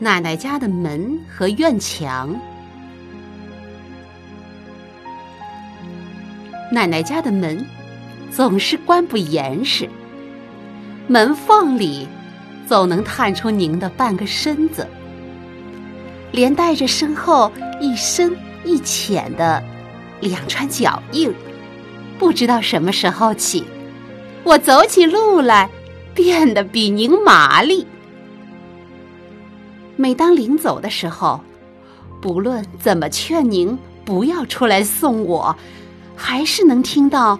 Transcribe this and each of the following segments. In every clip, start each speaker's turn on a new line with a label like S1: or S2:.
S1: 奶奶家的门和院墙。奶奶家的门总是关不严实，门缝里总能探出您的半个身子，连带着身后一深一浅的两串脚印。不知道什么时候起，我走起路来变得比您麻利。每当临走的时候，不论怎么劝您不要出来送我，还是能听到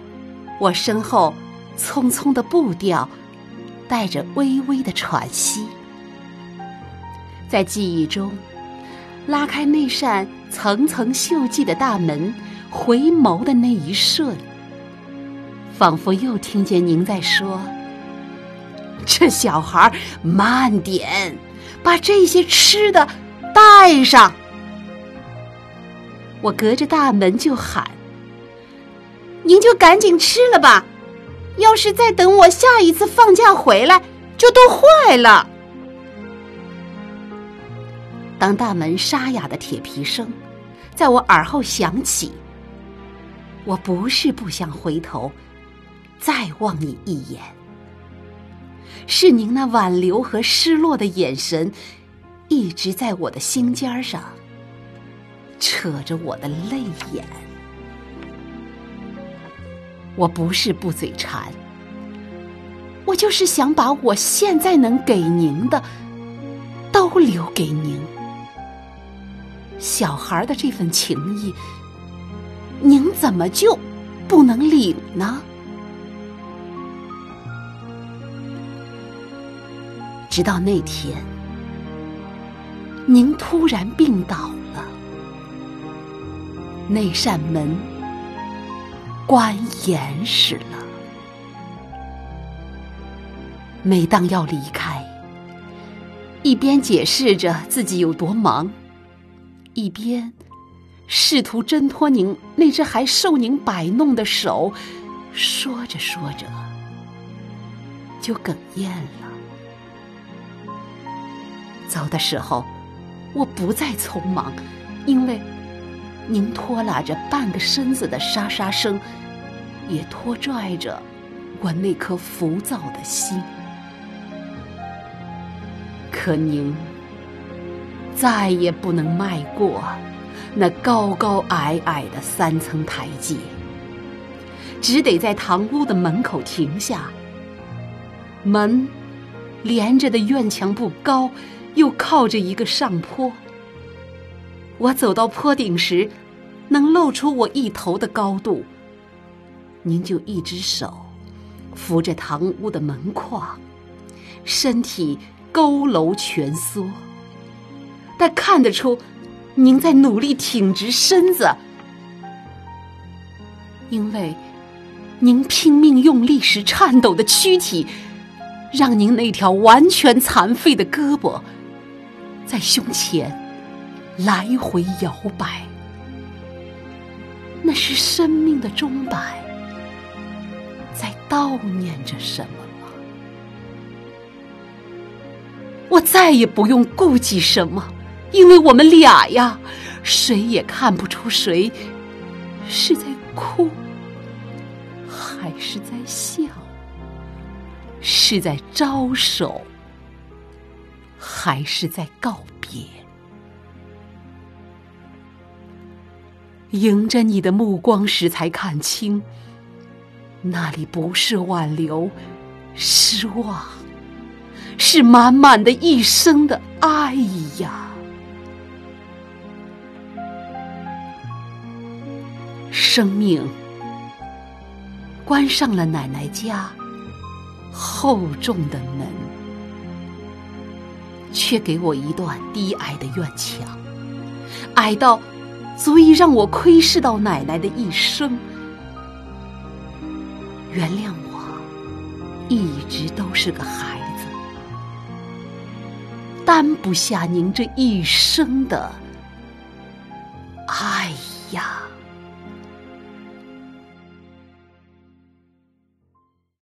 S1: 我身后匆匆的步调，带着微微的喘息。在记忆中，拉开那扇层层锈迹的大门，回眸的那一瞬，仿佛又听见您在说：“这小孩，慢点。”把这些吃的带上，我隔着大门就喊：“您就赶紧吃了吧，要是再等我下一次放假回来，就都坏了。”当大门沙哑的铁皮声在我耳后响起，我不是不想回头再望你一眼。是您那挽留和失落的眼神，一直在我的心尖上扯着我的泪眼。我不是不嘴馋，我就是想把我现在能给您的都留给您。小孩的这份情谊，您怎么就不能领呢？直到那天，您突然病倒了，那扇门关严实了。每当要离开，一边解释着自己有多忙，一边试图挣脱您那只还受您摆弄的手，说着说着就哽咽了。走的时候，我不再匆忙，因为您拖拉着半个身子的沙沙声，也拖拽着我那颗浮躁的心。可您再也不能迈过那高高矮矮的三层台阶，只得在堂屋的门口停下。门连着的院墙不高。又靠着一个上坡，我走到坡顶时，能露出我一头的高度。您就一只手扶着堂屋的门框，身体佝偻蜷缩，但看得出您在努力挺直身子，因为您拼命用力时颤抖的躯体，让您那条完全残废的胳膊。在胸前来回摇摆，那是生命的钟摆，在悼念着什么吗？我再也不用顾忌什么，因为我们俩呀，谁也看不出谁是在哭，还是在笑，是在招手。还是在告别，迎着你的目光时才看清，那里不是挽留，失望，是满满的一生的爱呀。生命关上了奶奶家厚重的门。却给我一段低矮的院墙，矮到足以让我窥视到奶奶的一生。原谅我，一直都是个孩子，担不下您这一生的爱呀。